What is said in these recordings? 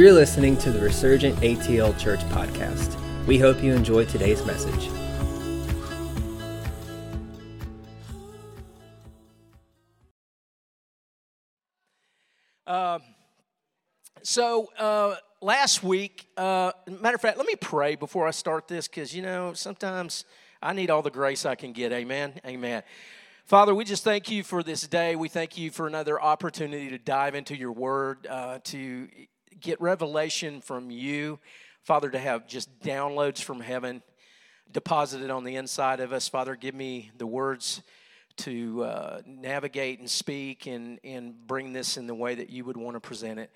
You're listening to the Resurgent ATL Church podcast. We hope you enjoy today's message. Um, so uh, last week, uh, matter of fact, let me pray before I start this because you know sometimes I need all the grace I can get. Amen. Amen. Father, we just thank you for this day. We thank you for another opportunity to dive into your word, uh, to get revelation from you. Father, to have just downloads from heaven deposited on the inside of us. Father, give me the words to uh, navigate and speak and, and bring this in the way that you would want to present it.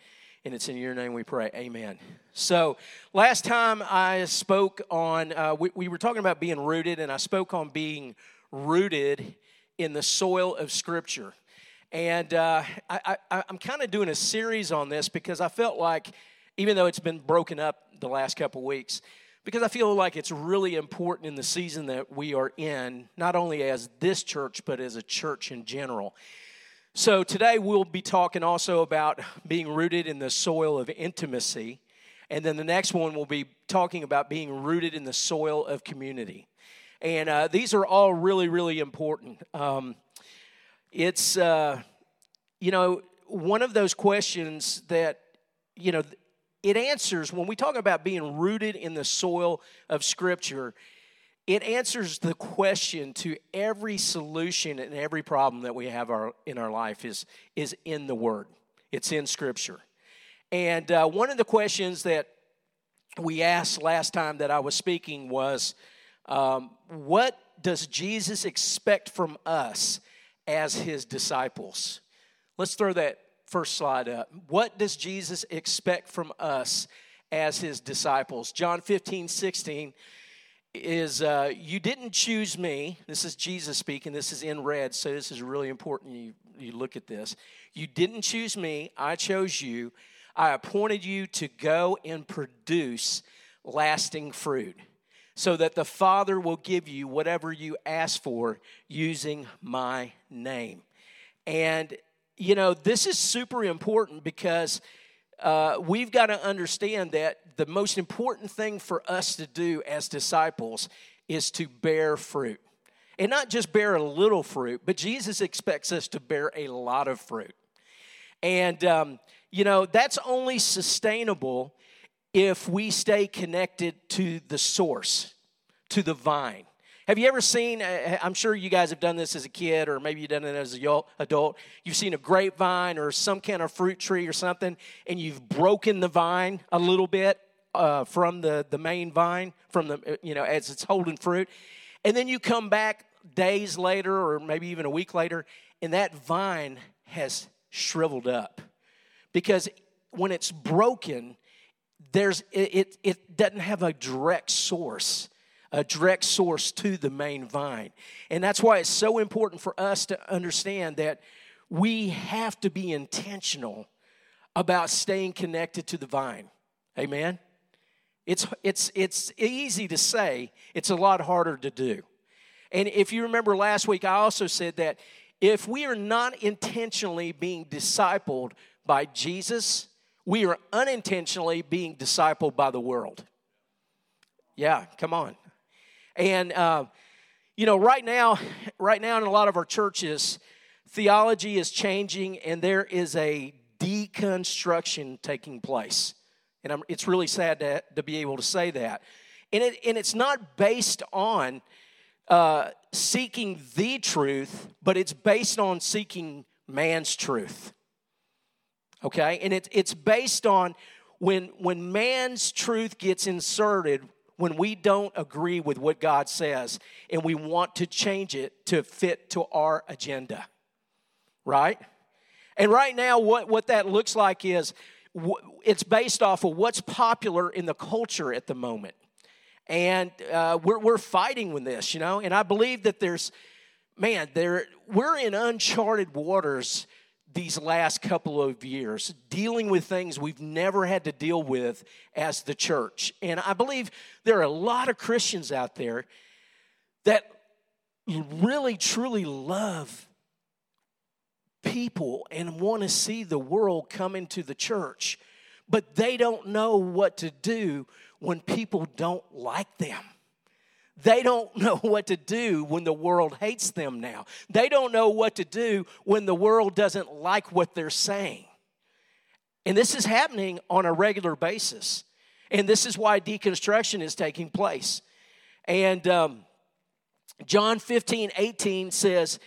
And it's in your name we pray. Amen. So, last time I spoke on, uh, we, we were talking about being rooted, and I spoke on being rooted in the soil of Scripture. And uh, I, I'm kind of doing a series on this because I felt like, even though it's been broken up the last couple weeks, because I feel like it's really important in the season that we are in, not only as this church, but as a church in general. So today we'll be talking also about being rooted in the soil of intimacy. And then the next one we'll be talking about being rooted in the soil of community. And uh, these are all really, really important. Um, it's, uh, you know, one of those questions that, you know, it answers when we talk about being rooted in the soil of Scripture, it answers the question to every solution and every problem that we have our, in our life is, is in the Word, it's in Scripture. And uh, one of the questions that we asked last time that I was speaking was um, what does Jesus expect from us as his disciples? Let's throw that first slide up. What does Jesus expect from us as his disciples? John 15, 16 is uh, you didn't choose me. This is Jesus speaking. This is in red, so this is really important. You, you look at this. You didn't choose me. I chose you. I appointed you to go and produce lasting fruit so that the Father will give you whatever you ask for using my name. And, you know, this is super important because uh, we've got to understand that the most important thing for us to do as disciples is to bear fruit. And not just bear a little fruit, but Jesus expects us to bear a lot of fruit. And, um, you know, that's only sustainable if we stay connected to the source, to the vine. Have you ever seen, uh, I'm sure you guys have done this as a kid, or maybe you've done it as an adult. You've seen a grapevine or some kind of fruit tree or something, and you've broken the vine a little bit uh, from the, the main vine, from the, uh, you know, as it's holding fruit. And then you come back days later, or maybe even a week later, and that vine has shriveled up. Because when it's broken, there's, it, it, doesn't have a direct source a direct source to the main vine. And that's why it's so important for us to understand that we have to be intentional about staying connected to the vine. Amen? It's, it's, it's easy to say, it's a lot harder to do. And if you remember last week, I also said that if we are not intentionally being discipled by Jesus, we are unintentionally being discipled by the world. Yeah, come on. And, uh, you know, right now, right now in a lot of our churches, theology is changing and there is a deconstruction taking place. And I'm, it's really sad to, to be able to say that. And, it, and it's not based on uh, seeking the truth, but it's based on seeking man's truth. Okay? And it, it's based on when, when man's truth gets inserted, when we don't agree with what God says and we want to change it to fit to our agenda. Right? And right now, what, what that looks like is it's based off of what's popular in the culture at the moment. And uh, we're, we're fighting with this, you know, and I believe that there's, man, there, we're in uncharted waters these last couple of years, dealing with things we've never had to deal with as the church. And I believe there are a lot of Christians out there that really, truly love people and want to see the world come into the church. but they don't know what to do when people don't like them. They don't know what to do when the world hates them now. They don't know what to do when the world doesn't like what they're saying. And this is happening on a regular basis. And this is why deconstruction is taking place. And um, John 15, 18 says,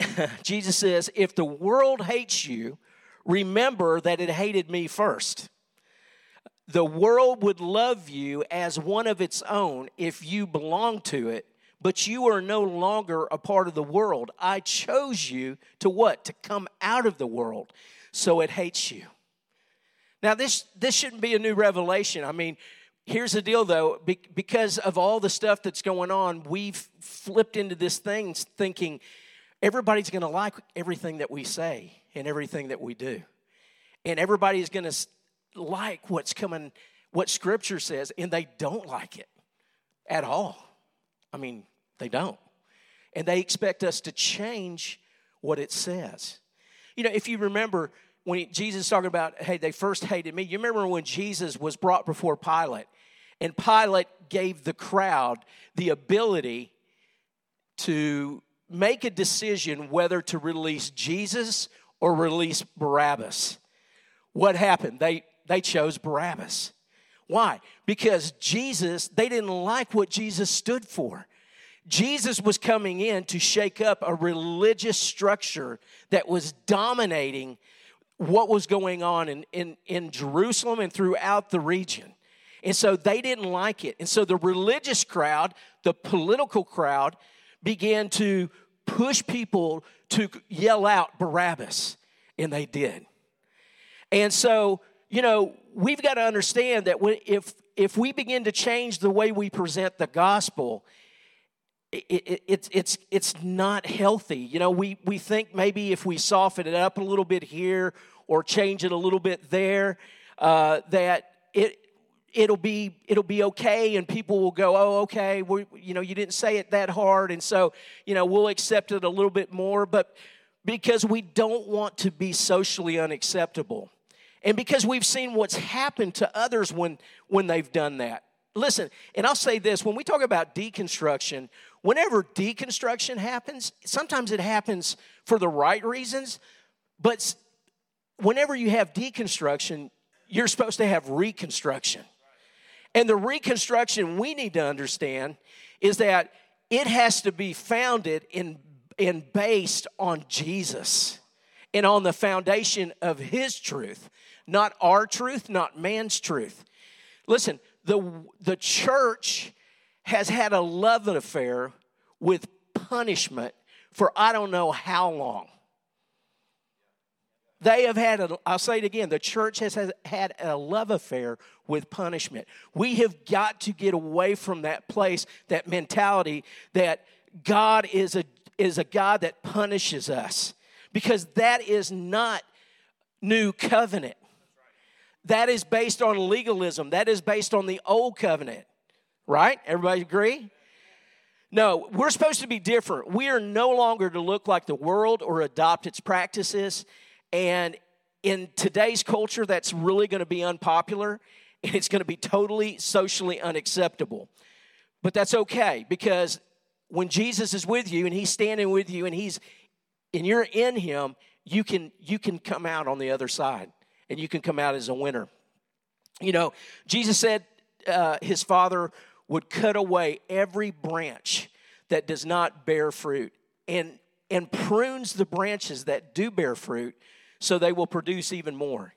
Jesus says, If the world hates you, remember that it hated me first. The world would love you as one of its own if you belong to it, but you are no longer a part of the world. I chose you to what? To come out of the world, so it hates you. Now, this, this shouldn't be a new revelation. I mean, here's the deal though because of all the stuff that's going on, we've flipped into this thing thinking everybody's going to like everything that we say and everything that we do. And everybody's going to like what's coming, what Scripture says, and they don't like it at all. I mean, they don't. And they expect us to change what it says. You know, if you remember when Jesus talking about, hey, they first hated me, you remember when Jesus was brought before Pilate, and Pilate gave the crowd the ability to make a decision whether to release Jesus or release Barabbas. What happened? They they chose Barabbas. Why? Because Jesus, they didn't like what Jesus stood for. Jesus was coming in to shake up a religious structure that was dominating what was going on in, in, in Jerusalem and throughout the region. And so they didn't like it. And so the religious crowd, the political crowd, began to push people to yell out Barabbas. And they did. And so you know, we've got to understand that if, if we begin to change the way we present the gospel, it, it, it's, it's, it's not healthy. You know, we, we think maybe if we soften it up a little bit here or change it a little bit there, uh, that it, it'll be it'll be okay and people will go oh okay we, you know you didn't say it that hard and so you know we'll accept it a little bit more but because we don't want to be socially unacceptable and because we've seen what's happened to others when, when they've done that. Listen, and I'll say this when we talk about deconstruction, whenever deconstruction happens, sometimes it happens for the right reasons, but whenever you have deconstruction, you're supposed to have reconstruction. And the reconstruction we need to understand is that it has to be founded in and based on Jesus and on the foundation of his truth not our truth, not man's truth. Listen, the, the church has had a love affair with punishment for I don't know how long. They have had, a, I'll say it again, the church has had a love affair with punishment. We have got to get away from that place, that mentality that God is a, is a God that punishes us because that is not new covenant that is based on legalism. That is based on the old covenant. Right? Everybody agree? No, we're supposed to be different. We are no longer to look like the world or adopt its practices. And in today's culture, that's really going to be unpopular and it's going to be totally socially unacceptable. But that's okay because when Jesus is with you and he's standing with you and he's and you're in him, you can you can come out on the other side and you can come out as a winner. You know, Jesus said uh, his father would cut away every branch that does not bear fruit and, and prunes the branches that do bear fruit so they will produce even more.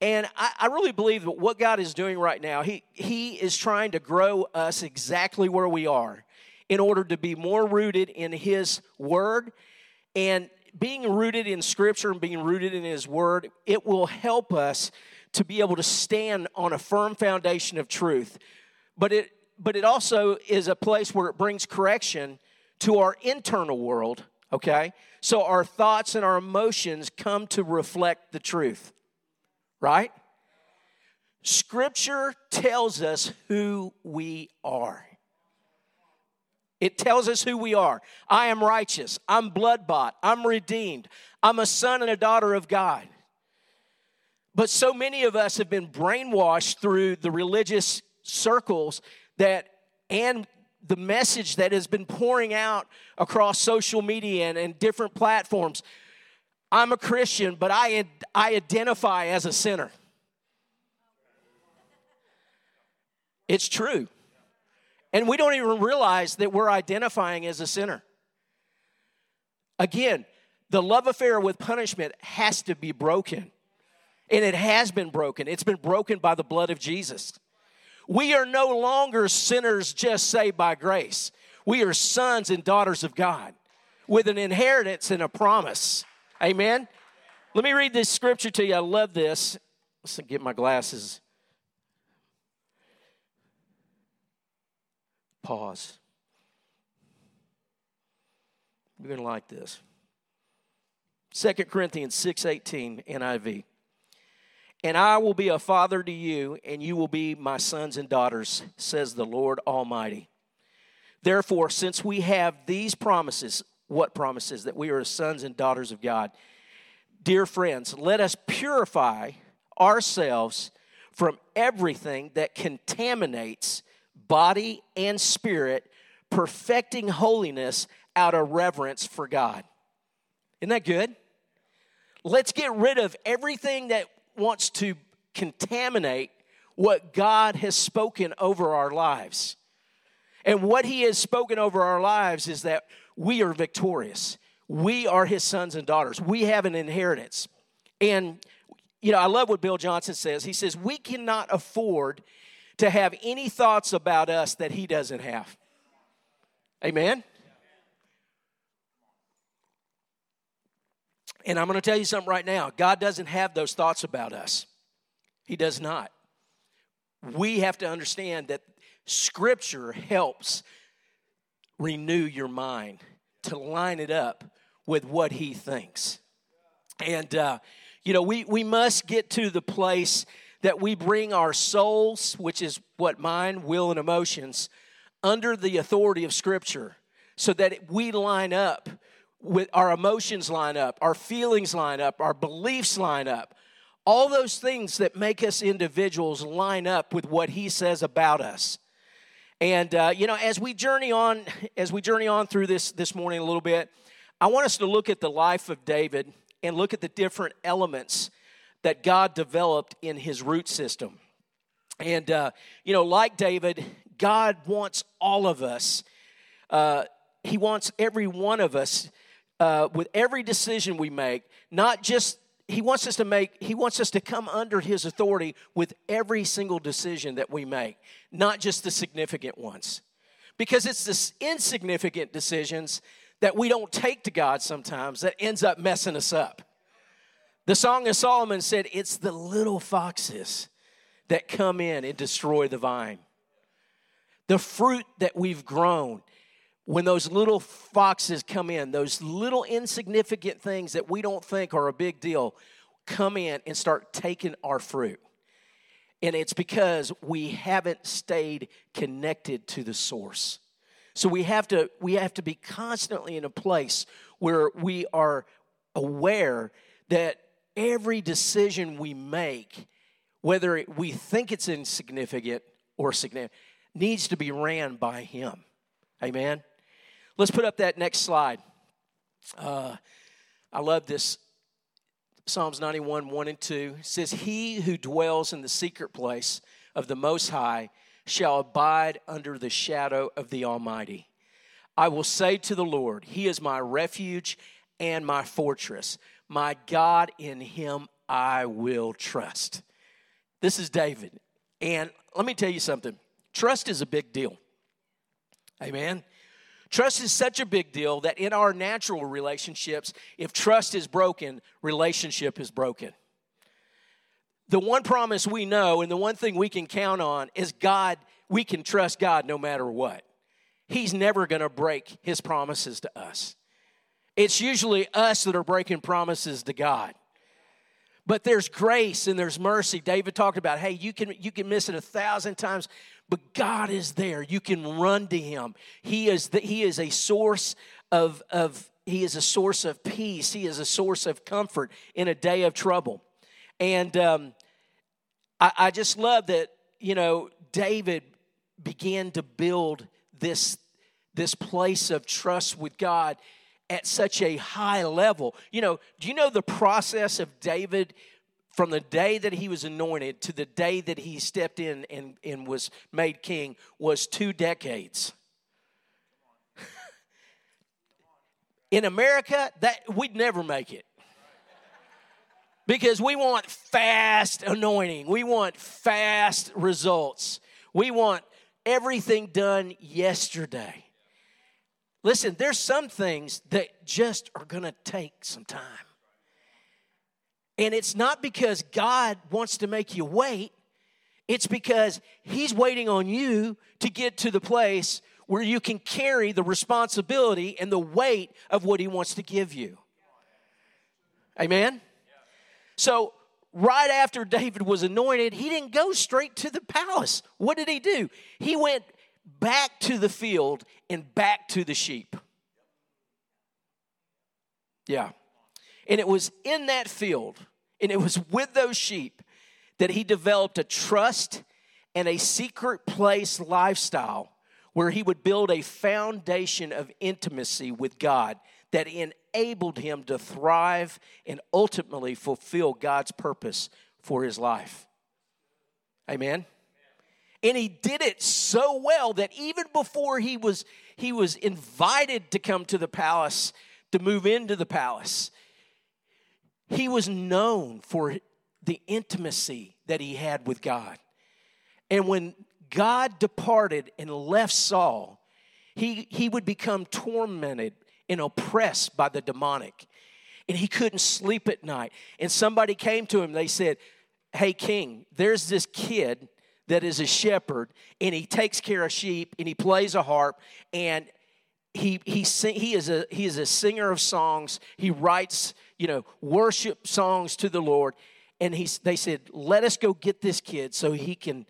And I, I, really believe that what God is doing right now, he, he is trying to grow us exactly where we are in order to be more rooted in His Word and being rooted in Scripture and being rooted in His Word, it will help us to be able to stand on a firm foundation of truth. But it, but it also is a place where it brings correction to our internal world, okay? So our thoughts and our emotions come to reflect the truth, right? Scripture tells us who we are. It tells us who we are. I am righteous. I'm blood bought. I'm redeemed. I'm a son and a daughter of God. But so many of us have been brainwashed through the religious circles that and the message that has been pouring out across social media and, and different platforms. I'm a Christian, but I, I identify as a sinner. It's true. And we don't even realize that we're identifying as a sinner. Again, the love affair with punishment has to be broken. And it has been broken. It's been broken by the blood of Jesus. We are no longer sinners just saved by grace. We are sons and daughters of God with an inheritance and a promise. Amen. Let me read this scripture to you. I love this. Let's get my glasses. Pause. You're going to like this. 2 Corinthians 6:18 NIV. And I will be a father to you, and you will be my sons and daughters, says the Lord Almighty. Therefore, since we have these promises, what promises? That we are sons and daughters of God. Dear friends, let us purify ourselves from everything that contaminates body and spirit, perfecting holiness out of reverence for God. Isn't that good? Let's get rid of everything that wants to contaminate what God has spoken over our lives. And what He has spoken over our lives is that we are victorious. We are His sons and daughters. We have an inheritance. And, you know, I love what Bill Johnson says. He says, We cannot afford to have any thoughts about us that He doesn't have. Amen? And I'm going to tell you something right now God doesn't have those thoughts about us, He does not. We have to understand that Scripture helps renew your mind to line it up with what He thinks. And, uh, you know, we, we must get to the place that we bring our souls, which is what mind, will, and emotions, under the authority of Scripture so that we line up with our emotions line up, our feelings line up, our beliefs line up. All those things that make us individuals line up with what he says about us. And uh, you know, as we journey on, as we journey on through this this morning a little bit, I want us to look at the life of David and look at the different elements that God developed in his root system. And uh, you know, like David, God wants all of us. Uh, he wants every one of us uh, with every decision we make, not just he wants us to make he wants us to come under his authority with every single decision that we make not just the significant ones because it's the insignificant decisions that we don't take to god sometimes that ends up messing us up the song of solomon said it's the little foxes that come in and destroy the vine the fruit that we've grown when those little foxes come in, those little insignificant things that we don't think are a big deal come in and start taking our fruit. And it's because we haven't stayed connected to the source. So we have to we have to be constantly in a place where we are aware that every decision we make, whether we think it's insignificant or significant, needs to be ran by him. Amen. Let's put up that next slide. Uh, I love this. Psalms 91, 1 and 2 says, He who dwells in the secret place of the Most High shall abide under the shadow of the Almighty. I will say to the Lord, He is my refuge and my fortress. My God, in Him I will trust. This is David. And let me tell you something trust is a big deal. Amen. Trust is such a big deal that in our natural relationships, if trust is broken, relationship is broken. The one promise we know and the one thing we can count on is God, we can trust God no matter what. He's never going to break his promises to us. It's usually us that are breaking promises to God. But there's grace and there's mercy. David talked about, hey, you can you can miss it a thousand times, but God is there. You can run to Him. He is the, He is a source of of He is a source of peace. He is a source of comfort in a day of trouble. And um, I, I just love that, you know, David began to build this, this place of trust with God at such a high level. You know, do you know the process of David from the day that he was anointed to the day that he stepped in and, and was made king was two decades? In America, that we'd never make it. Because we want fast anointing. We want fast results. We want everything done yesterday. Listen, there's some things that just are going to take some time. And it's not because God wants to make you wait, it's because He's waiting on you to get to the place where you can carry the responsibility and the weight of what He wants to give you. Amen? So, right after David was anointed, he didn't go straight to the palace. What did he do? He went back to the field and back to the sheep. Yeah. And it was in that field, and it was with those sheep that he developed a trust and a secret place lifestyle where he would build a foundation of intimacy with God that enabled him to thrive and ultimately fulfill God's purpose for his life. Amen. And he did it so well that even before he was he was invited to come to the palace to move into the palace, he was known for the intimacy that he had with God. And when God departed and left Saul, he, he would become tormented and oppressed by the demonic. And he couldn't sleep at night. And somebody came to him, they said, Hey, king, there's this kid that is a shepherd, and he takes care of sheep, and he plays a harp, and he he sing, he is a he is a singer of songs. He writes you know worship songs to the Lord, and he they said, "Let us go get this kid so he can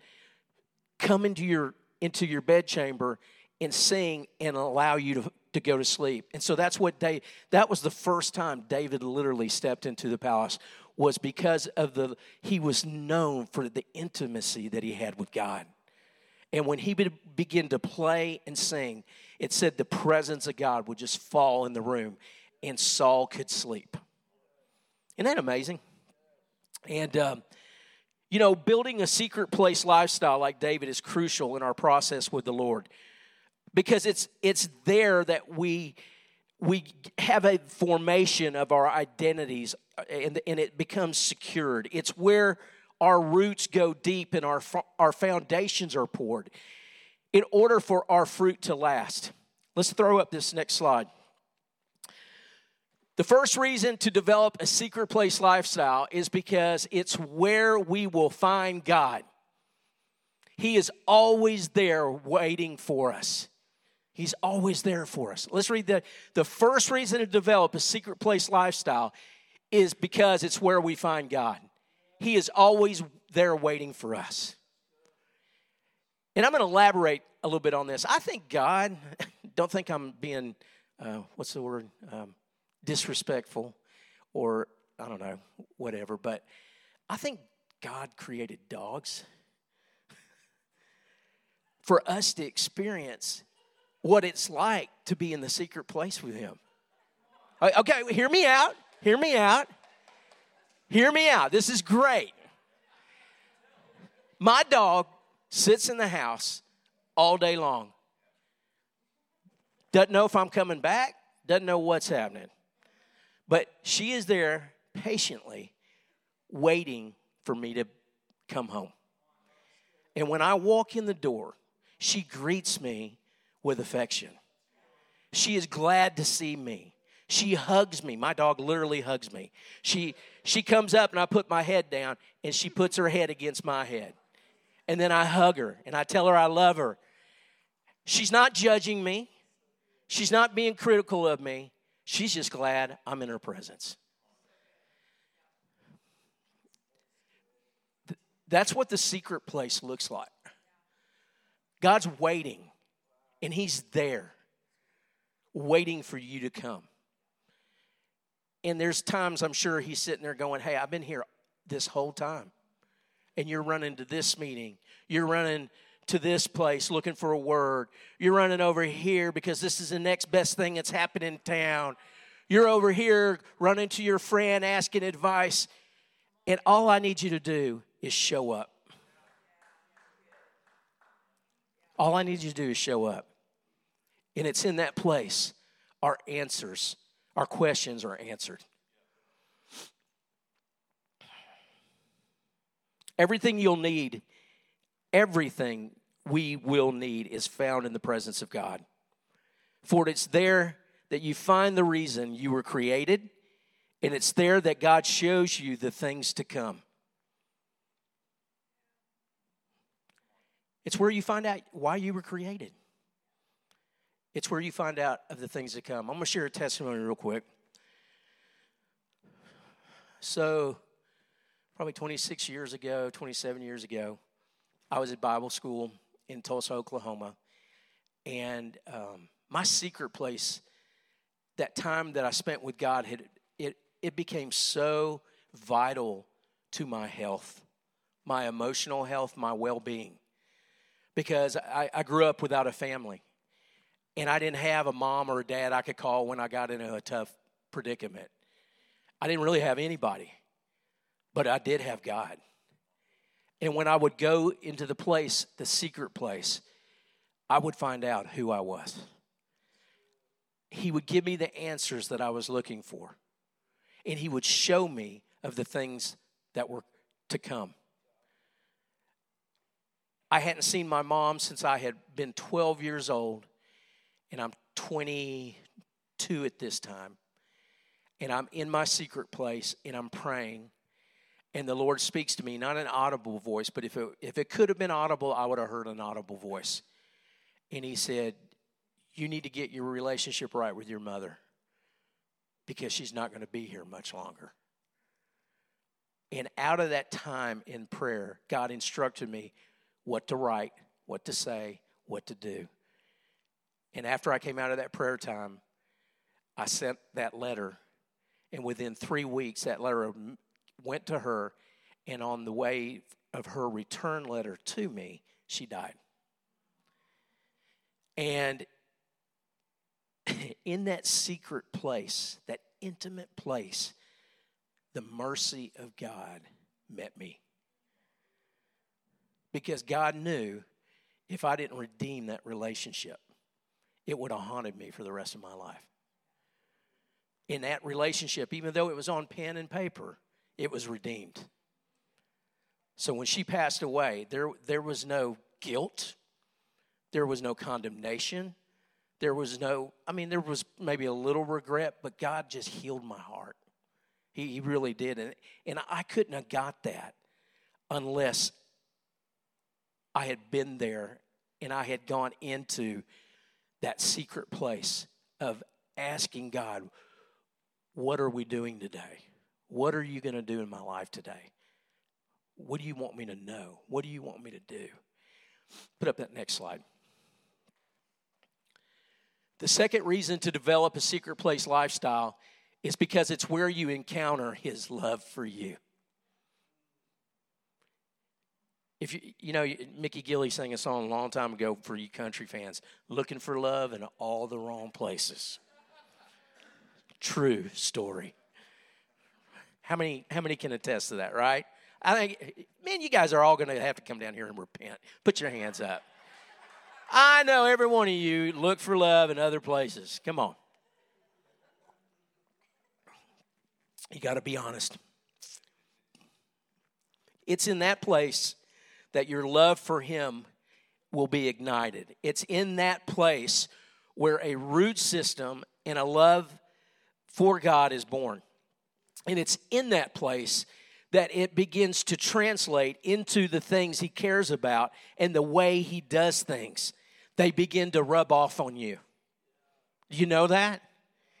come into your into your bedchamber and sing and allow you to to go to sleep. And so that's what David, that was the first time David literally stepped into the palace was because of the, he was known for the intimacy that he had with God. And when he began to play and sing, it said the presence of God would just fall in the room and Saul could sleep. Isn't that amazing? And, um, you know, building a secret place lifestyle like David is crucial in our process with the Lord because it's it's there that we we have a formation of our identities uh, and, and it becomes secured it's where our roots go deep and our our foundations are poured in order for our fruit to last let's throw up this next slide the first reason to develop a secret place lifestyle is because it's where we will find God. He is always there waiting for us. He's always there for us. Let's read the, the first reason to develop a secret place lifestyle is because it's where we find God. He is always there waiting for us. And I'm going to elaborate a little bit on this. I think God, don't think I'm being, uh, what's the word, um, disrespectful or I don't know, whatever, but I think God created dogs for us to experience what it's like to be in the secret place with Him. Okay, hear me out. Hear me out. Hear me out. This is great. My dog sits in the house all day long. Doesn't know if I'm coming back, doesn't know what's happening. But she is there patiently waiting for me to come home. And when I walk in the door, she greets me with affection. She is glad to see me. She hugs me. My dog literally hugs me. She she comes up and I put my head down and she puts her head against my head. And then I hug her and I tell her I love her. She's not judging me. She's not being critical of me. She's just glad I'm in her presence. That's what the secret place looks like. God's waiting and He's there waiting for you to come. And there's times I'm sure He's sitting there going, Hey, I've been here this whole time. And you're running to this meeting, you're running to this place looking for a word, you're running over here because this is the next best thing that's happening in town. You're over here running to your friend asking advice, and all I need you to do is show up. All I need you to do is show up. And it's in that place our answers, our questions are answered. Everything you'll need, everything we will need is found in the presence of God. For it's there that you find the reason you were created, and it's there that God shows you the things to come. It's where you find out why you were created. It's where you find out of the things to come. I'm going to share a testimony real quick. So, probably 26 years ago, 27 years ago, I was at Bible school in Tulsa, Oklahoma. And um, my secret place, that time that I spent with God, had, it, it became so vital to my health, my emotional health, my well being. Because I, I grew up without a family. And I didn't have a mom or a dad I could call when I got into a tough predicament. I didn't really have anybody, but I did have God. And when I would go into the place, the secret place, I would find out who I was. He would give me the answers that I was looking for, and He would show me of the things that were to come. I hadn't seen my mom since I had been 12 years old, and I'm 22 at this time. And I'm in my secret place and I'm praying and the Lord speaks to me, not an audible voice, but if it, if it could have been audible, I would have heard an audible voice. And He said, You need to get your relationship right with your mother because she's not going to be here much longer. And out of that time in prayer, God instructed me what to write, what to say, what to do. And after I came out of that prayer time, I sent that letter. And within three weeks, that letter went to her, and on the way of her return letter to me, she died. And in that secret place, that intimate place, the mercy of God met me. Because God knew if I didn't redeem that relationship, it would have haunted me for the rest of my life. In that relationship, even though it was on pen and paper, it was redeemed. So when she passed away, there, there was no guilt, there was no condemnation, there was no, I mean, there was maybe a little regret, but God just healed my heart. He, he really did. And, and I couldn't have got that unless I had been there and I had gone into that secret place of asking God, what are we doing today? What are you going to do in my life today? What do you want me to know? What do you want me to do? Put up that next slide. The second reason to develop a secret place lifestyle is because it's where you encounter his love for you. If you, you know, Mickey Gilley sang a song a long time ago for you country fans looking for love in all the wrong places. True story. How many, how many can attest to that, right? I think, man, you guys are all going to have to come down here and repent. Put your hands up. I know every one of you look for love in other places. Come on. You got to be honest. It's in that place that your love for Him will be ignited. It's in that place where a root system and a love for God is born. And it's in that place that it begins to translate into the things he cares about and the way he does things. They begin to rub off on you. You know that?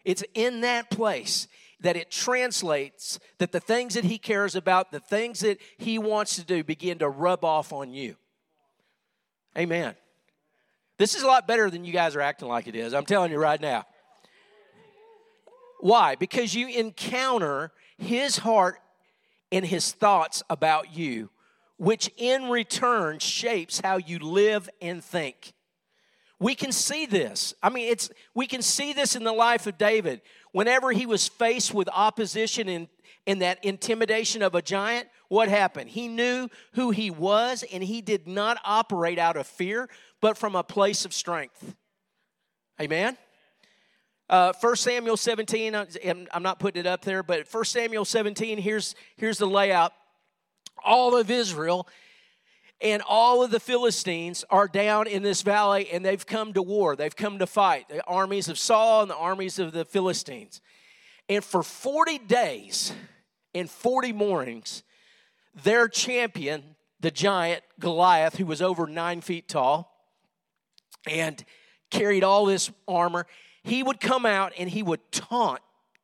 It's in that place that it translates that the things that he cares about, the things that he wants to do, begin to rub off on you. Amen. This is a lot better than you guys are acting like it is. I'm telling you right now. Why? Because you encounter his heart and his thoughts about you, which in return shapes how you live and think. We can see this. I mean, it's we can see this in the life of David. Whenever he was faced with opposition and, and that intimidation of a giant, what happened? He knew who he was and he did not operate out of fear, but from a place of strength. Amen? Uh, 1 Samuel 17, I'm not putting it up there, but 1 Samuel 17, here's, here's the layout. All of Israel and all of the Philistines are down in this valley and they've come to war. They've come to fight. The armies of Saul and the armies of the Philistines. And for 40 days and 40 mornings, their champion, the giant Goliath, who was over nine feet tall and carried all this armor, he would come out and he would taunt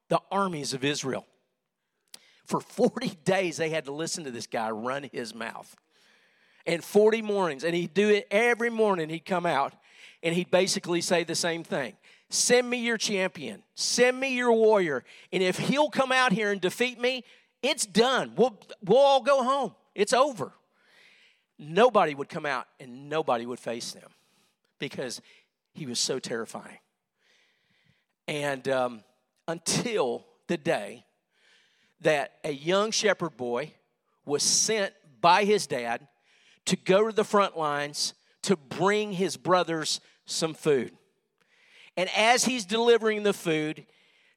the armies of Israel. For 40 days, they had to listen to this guy run his mouth. And 40 mornings, and he'd do it every morning, he'd come out and he'd basically say the same thing Send me your champion, send me your warrior, and if he'll come out here and defeat me, it's done. We'll, we'll all go home. It's over. Nobody would come out and nobody would face them because he was so terrifying. And um, until the day that a young shepherd boy was sent by his dad to go to the front lines to bring his brothers some food. And as he's delivering the food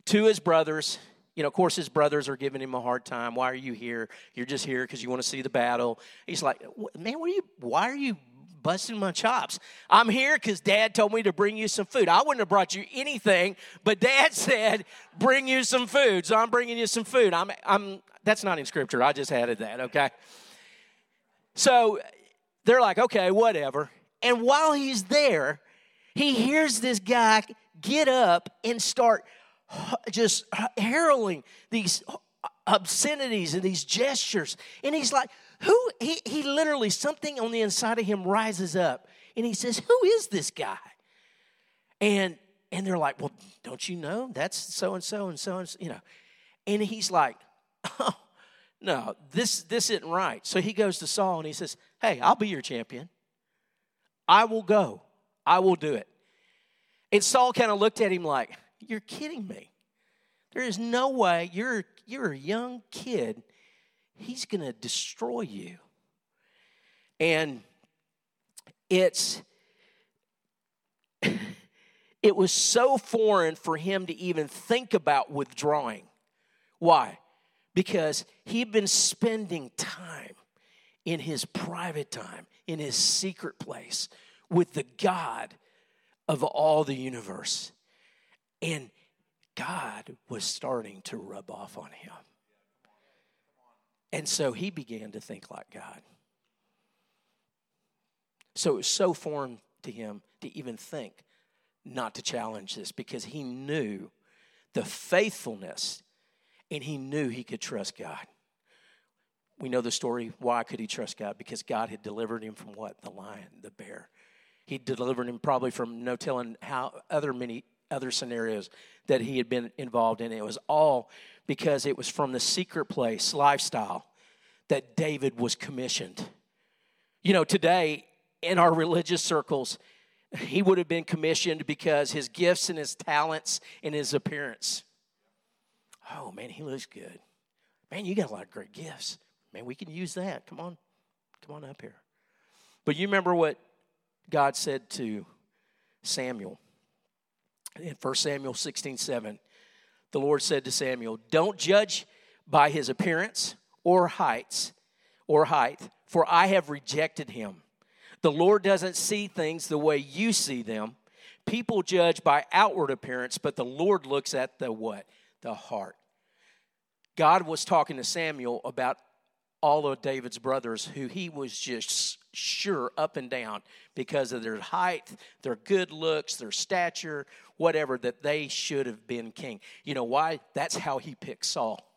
to his brothers, you know, of course, his brothers are giving him a hard time. Why are you here? You're just here because you want to see the battle. He's like, man, what are you? Why are you busting my chops? I'm here because Dad told me to bring you some food. I wouldn't have brought you anything, but Dad said bring you some food, so I'm bringing you some food. I'm, I'm. That's not in Scripture. I just added that. Okay. So they're like, okay, whatever. And while he's there, he hears this guy get up and start just heralding these obscenities and these gestures. And he's like, who? He, he literally, something on the inside of him rises up. And he says, who is this guy? And and they're like, well, don't you know? That's so and so and so and so, you know. And he's like, oh, no, this this isn't right. So he goes to Saul and he says, Hey, I'll be your champion. I will go. I will do it. And Saul kind of looked at him like, you're kidding me. There is no way you're you're a young kid. He's going to destroy you. And it's it was so foreign for him to even think about withdrawing. Why? Because he'd been spending time in his private time, in his secret place with the God of all the universe. And God was starting to rub off on him. And so he began to think like God. So it was so foreign to him to even think not to challenge this because he knew the faithfulness and he knew he could trust God. We know the story. Why could he trust God? Because God had delivered him from what? The lion, the bear. He delivered him probably from no telling how other many other scenarios that he had been involved in. It was all because it was from the secret place lifestyle that David was commissioned. You know, today in our religious circles, he would have been commissioned because his gifts and his talents and his appearance. Oh man, he looks good. Man, you got a lot of great gifts. Man, we can use that. Come on. Come on up here. But you remember what God said to Samuel in 1 Samuel 16 7. The Lord said to Samuel, Don't judge by his appearance or heights or height, for I have rejected him. The Lord doesn't see things the way you see them. People judge by outward appearance, but the Lord looks at the what? The heart. God was talking to Samuel about all of David's brothers who he was just sure up and down because of their height, their good looks, their stature, whatever, that they should have been king. You know why? That's how he picked Saul.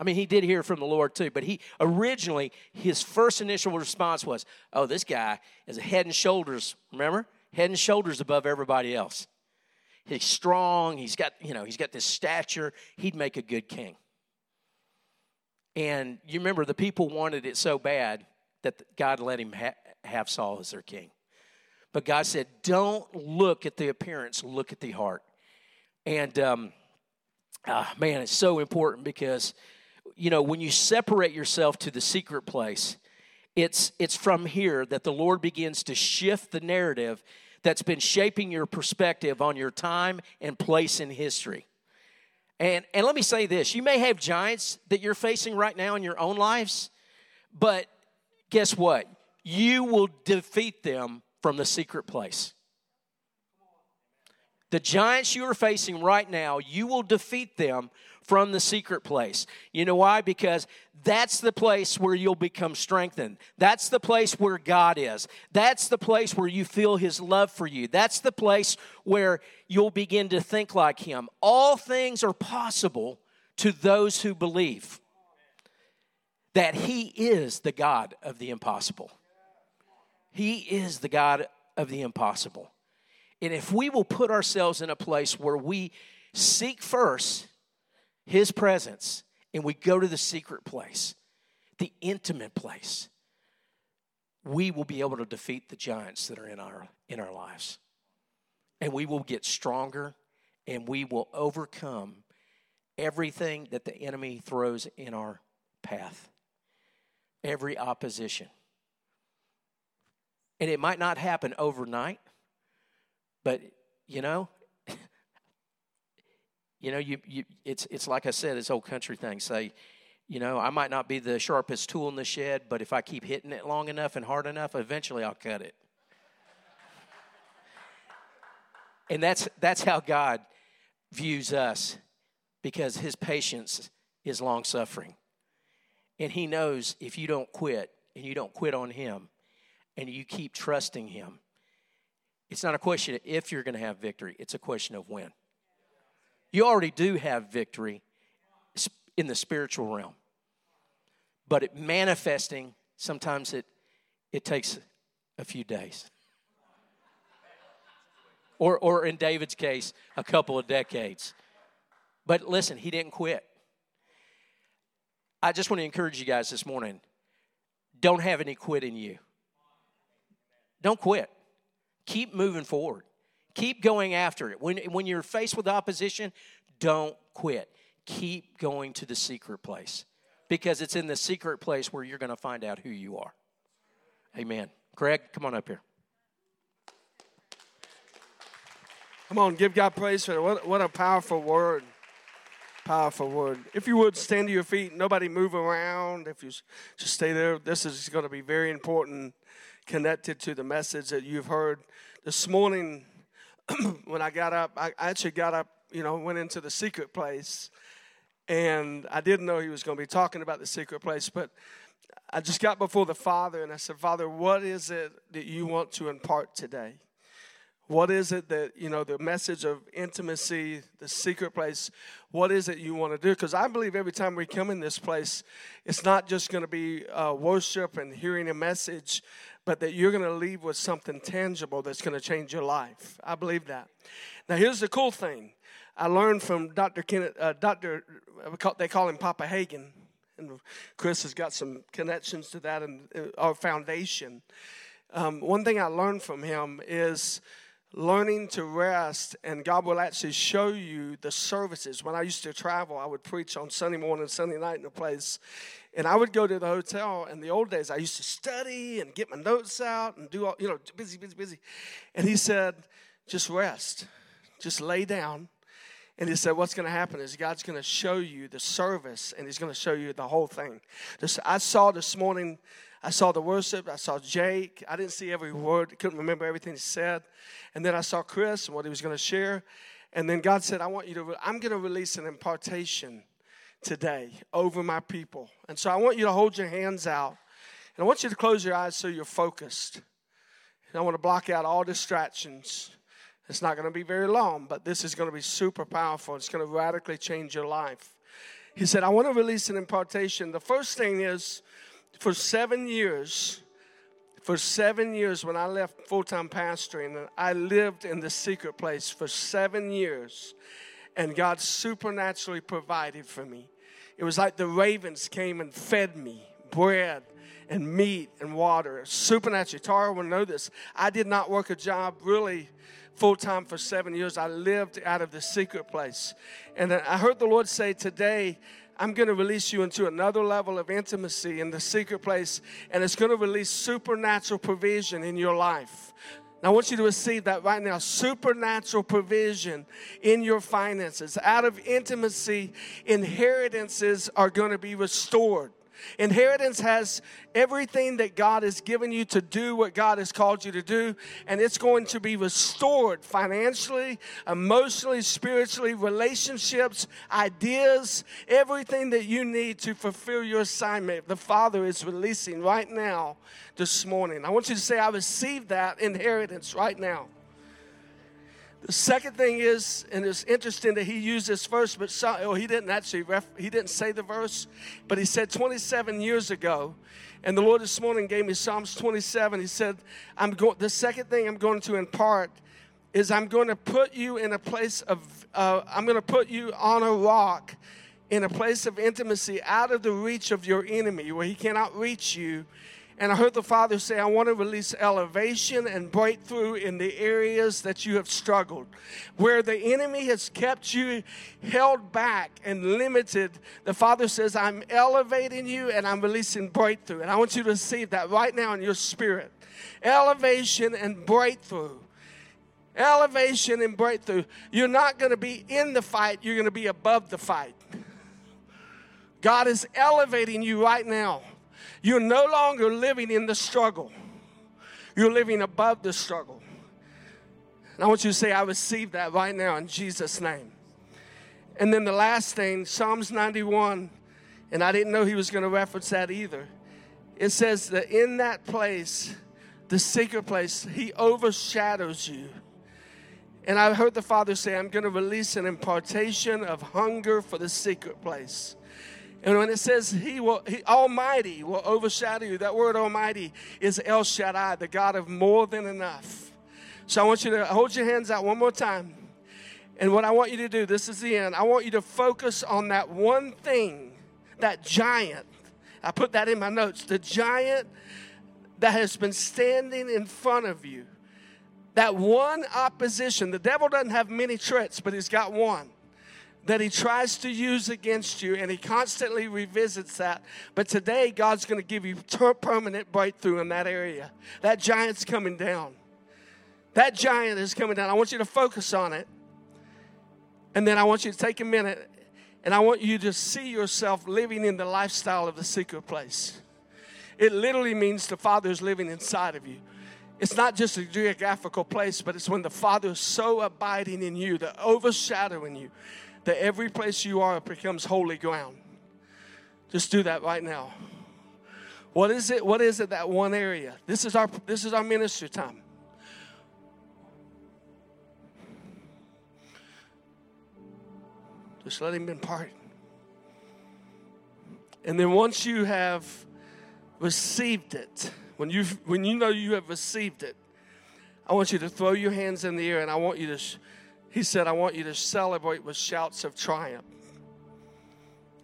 I mean, he did hear from the Lord too, but he originally, his first initial response was, Oh, this guy is a head and shoulders, remember? Head and shoulders above everybody else. He's strong, he's got, you know, he's got this stature, he'd make a good king. And you remember the people wanted it so bad that God let him ha- have Saul as their king. But God said, don't look at the appearance, look at the heart. And um, ah, man, it's so important because, you know, when you separate yourself to the secret place, it's, it's from here that the Lord begins to shift the narrative that's been shaping your perspective on your time and place in history. And, and let me say this you may have giants that you're facing right now in your own lives, but guess what? You will defeat them from the secret place. The giants you are facing right now, you will defeat them from the secret place. You know why? Because that's the place where you'll become strengthened. That's the place where God is. That's the place where you feel His love for you. That's the place where you'll begin to think like Him. All things are possible to those who believe that He is the God of the impossible. He is the God of the impossible. And if we will put ourselves in a place where we seek first His presence and we go to the secret place, the intimate place, we will be able to defeat the giants that are in our, in our lives. And we will get stronger and we will overcome everything that the enemy throws in our path, every opposition. And it might not happen overnight, but you know, you know, you, you it's it's like I said, this old country thing. Say, you know, I might not be the sharpest tool in the shed, but if I keep hitting it long enough and hard enough, eventually I'll cut it. and that's that's how God views us because his patience is long suffering. And he knows if you don't quit and you don't quit on him, and you keep trusting Him, it's not a question of if you're going to have victory, it's a question of when. You already do have victory in the spiritual realm, but it manifesting, sometimes it, it takes a few days. Or, or in David's case, a couple of decades. But listen, he didn't quit. I just want to encourage you guys this morning don't have any quit in you. Don't quit. Keep moving forward. Keep going after it. When, when you're faced with opposition, don't quit. Keep going to the secret place because it's in the secret place where you're going to find out who you are. Amen. Craig, come on up here. Come on, give God praise for it. What, what a powerful word. Powerful word. If you would stand to your feet, nobody move around. If you just stay there, this is going to be very important connected to the message that you've heard this morning. when I got up, I actually got up, you know, went into the secret place, and I didn't know he was going to be talking about the secret place, but I just got before the Father and I said, Father, what is it that you want to impart today? What is it that, you know, the message of intimacy, the secret place, what is it you want to do? Because I believe every time we come in this place, it's not just going to be uh, worship and hearing a message, but that you're going to leave with something tangible that's going to change your life. I believe that. Now, here's the cool thing. I learned from Dr. Kenneth, uh, Dr. They call him Papa Hagin, and Chris has got some connections to that and uh, our foundation. Um, one thing I learned from him is learning to rest, and God will actually show you the services. When I used to travel, I would preach on Sunday morning, Sunday night in a place, and I would go to the hotel. In the old days, I used to study and get my notes out and do all, you know, busy, busy, busy. And he said, just rest, just lay down. And he said, What's going to happen is God's going to show you the service and he's going to show you the whole thing. Just, I saw this morning, I saw the worship, I saw Jake. I didn't see every word, couldn't remember everything he said. And then I saw Chris and what he was going to share. And then God said, I want you to, I'm going to release an impartation today over my people. And so I want you to hold your hands out. And I want you to close your eyes so you're focused. And I want to block out all distractions. It's not going to be very long, but this is going to be super powerful. It's going to radically change your life. He said, I want to release an impartation. The first thing is for seven years, for seven years when I left full time pastoring, I lived in the secret place for seven years, and God supernaturally provided for me. It was like the ravens came and fed me bread and meat and water. Supernaturally. Tara will know this. I did not work a job really full time for seven years. I lived out of the secret place. And I heard the Lord say today, I'm going to release you into another level of intimacy in the secret place, and it's going to release supernatural provision in your life. I want you to receive that right now supernatural provision in your finances. Out of intimacy, inheritances are going to be restored. Inheritance has everything that God has given you to do what God has called you to do, and it's going to be restored financially, emotionally, spiritually, relationships, ideas, everything that you need to fulfill your assignment. The Father is releasing right now this morning. I want you to say, I receive that inheritance right now. The second thing is, and it's interesting that he used this verse, but oh, he didn't actually ref, he didn't say the verse, but he said 27 years ago, and the Lord this morning gave me Psalms 27. He said, "I'm going." The second thing I'm going to impart is I'm going to put you in a place of, uh, I'm going to put you on a rock, in a place of intimacy, out of the reach of your enemy, where he cannot reach you and I heard the Father say, I want to release elevation and breakthrough in the areas that you have struggled. Where the enemy has kept you held back and limited, the Father says, I'm elevating you and I'm releasing breakthrough. And I want you to receive that right now in your spirit. Elevation and breakthrough. Elevation and breakthrough. You're not going to be in the fight, you're going to be above the fight. God is elevating you right now. You're no longer living in the struggle, you're living above the struggle. And I want you to say, I receive that right now in Jesus' name. And then the last thing, Psalms 91, and I didn't know he was going to reference that either. It says that in that place, the secret place, he overshadows you. And I heard the Father say, I'm going to release an impartation of hunger for the secret place. And when it says He will, he, Almighty will overshadow you, that word Almighty is El Shaddai, the God of more than enough. So I want you to hold your hands out one more time. And what I want you to do, this is the end. I want you to focus on that one thing, that giant. I put that in my notes. The giant that has been standing in front of you. That one opposition. The devil doesn't have many threats, but he's got one that he tries to use against you, and he constantly revisits that. But today, God's going to give you permanent breakthrough in that area. That giant's coming down. That giant is coming down. I want you to focus on it. And then I want you to take a minute and I want you to see yourself living in the lifestyle of the secret place. It literally means the Father is living inside of you. It's not just a geographical place, but it's when the Father is so abiding in you, the overshadowing you, that every place you are becomes holy ground. Just do that right now. What is it? What is it that one area? This is our this is our ministry time. Just let him impart. And then once you have received it, when you when you know you have received it, I want you to throw your hands in the air and I want you to he said, I want you to celebrate with shouts of triumph.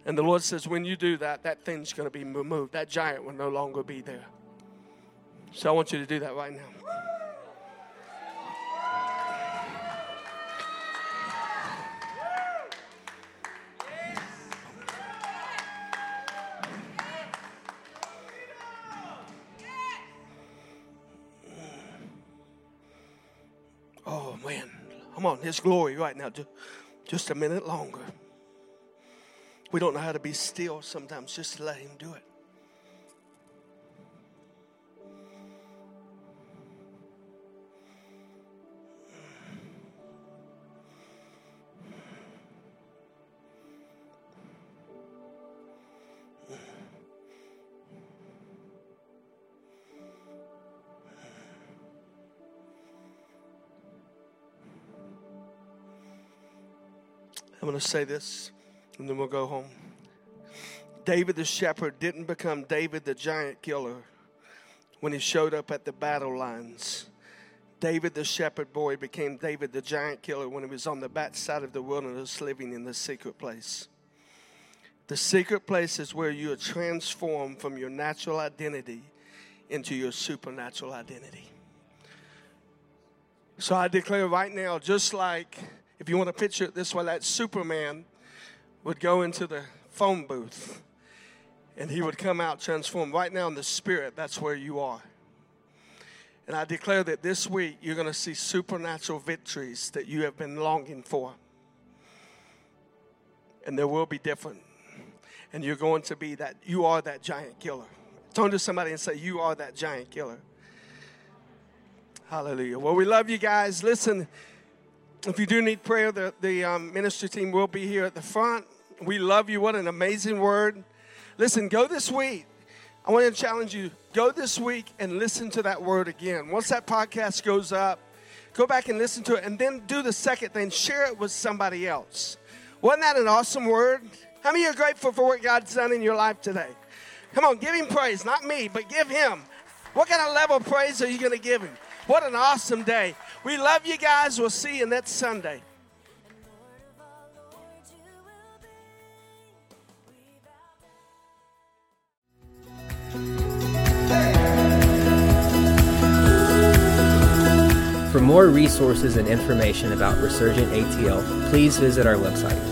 And the Lord says, when you do that, that thing's going to be removed. That giant will no longer be there. So I want you to do that right now. Oh, Come on, His glory right now. Just a minute longer. We don't know how to be still sometimes. Just to let Him do it. I'm going to say this and then we'll go home. David the shepherd didn't become David the giant killer when he showed up at the battle lines. David the shepherd boy became David the giant killer when he was on the backside of the wilderness living in the secret place. The secret place is where you are transformed from your natural identity into your supernatural identity. So I declare right now, just like if you want to picture it this way, that Superman would go into the phone booth and he would come out transformed. Right now in the spirit, that's where you are. And I declare that this week you're going to see supernatural victories that you have been longing for. And there will be different. And you're going to be that, you are that giant killer. Turn to somebody and say, You are that giant killer. Hallelujah. Well, we love you guys. Listen, if you do need prayer, the, the um, ministry team will be here at the front. We love you. What an amazing word. Listen, go this week. I want to challenge you go this week and listen to that word again. Once that podcast goes up, go back and listen to it, and then do the second thing share it with somebody else. Wasn't that an awesome word? How many are grateful for what God's done in your life today? Come on, give Him praise, not me, but give Him. What kind of level of praise are you going to give Him? What an awesome day. We love you guys. We'll see you next Sunday. For more resources and information about Resurgent ATL, please visit our website